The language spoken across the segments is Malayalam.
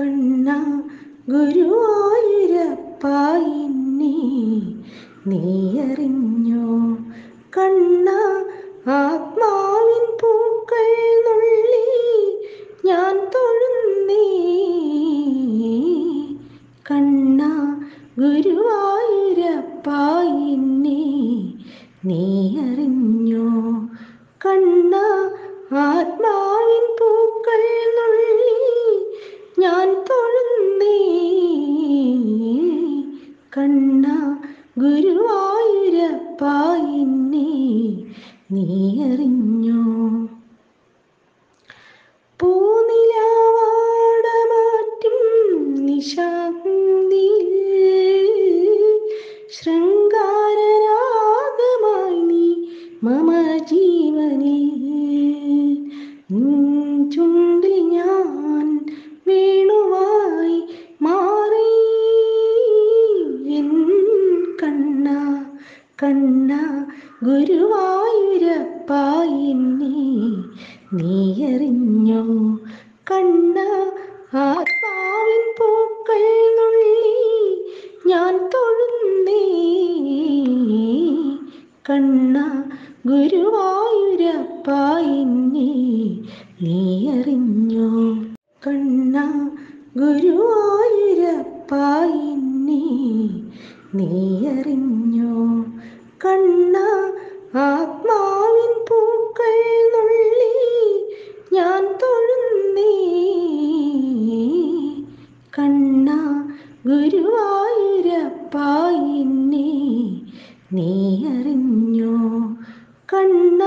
കണ്ണ ഗുരുവായൂരപ്പായിന്നെ നീ അറിഞ്ഞോ കണ്ണ ആത്മാവിൻ പൂക്കൾ നുള്ളി ഞാൻ തൊഴുന്നേ. കണ്ണ ഗുരുവായൂരപ്പായിന്നെ നീ അറിഞ്ഞോ കണ്ണ ആത്മാവിൻ കണ്ണ ഗുരുവായൂരപ്പായിന്നെ നീ അറിഞ്ഞോ പൂനിലാവാടമാറ്റും കണ്ണ ഗുരുവായൂരപ്പായിന്നെ നീയറിഞ്ഞോ? കണ്ണ ആത്മാവിൻ പൂക്കൾ നുള്ളി ഞാൻ തൊഴുന്നേ. കണ്ണ ഗുരുവായൂരപ്പായിന്നെ നീയറിഞ്ഞോ? കണ്ണ ഗുരുവായൂരപ്പ എന്നെ നീ അറിഞ്ഞോ കണ്ണ ആത്മാവിൻ പൂക്കൾ നുള്ളി ഞാൻ തൊഴുന്നേ. കണ്ണ ഗുരുവായൂരപ്പായിന്നെ നീയറിഞ്ഞോ? കണ്ണ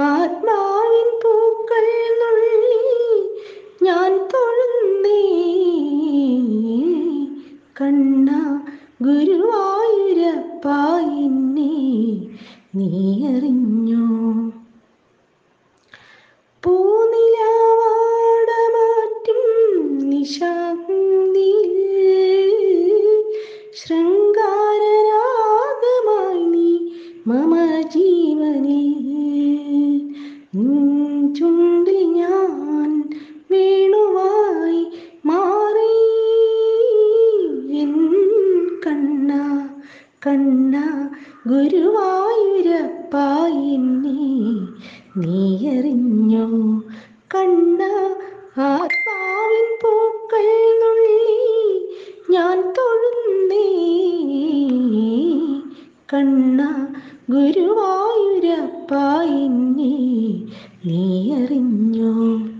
ആത്മാവിൻ പൂക്കൾ നുള്ളി ഞാൻ തൊഴുന്നേ. കണ്ണ ഗുരുവായൂരപ്പ എന്നെ നീ അറിഞ്ഞോ? പൂനിലാവാടമാറ്റും നിശാന്തിയിൽ ശൃംഗാരരാഗമായി മമ ജീവനിൽ കണ്ണ ഗുരുവായൂരപ്പായിന്നെ നീയറിഞ്ഞോ? കണ്ണ ആത്മാവിൻ പൂക്കൾ നുള്ളി ഞാൻ തൊഴുന്നേ. കണ്ണ ഗുരുവായൂരപ്പായിന്നെ നീയറിഞ്ഞോ?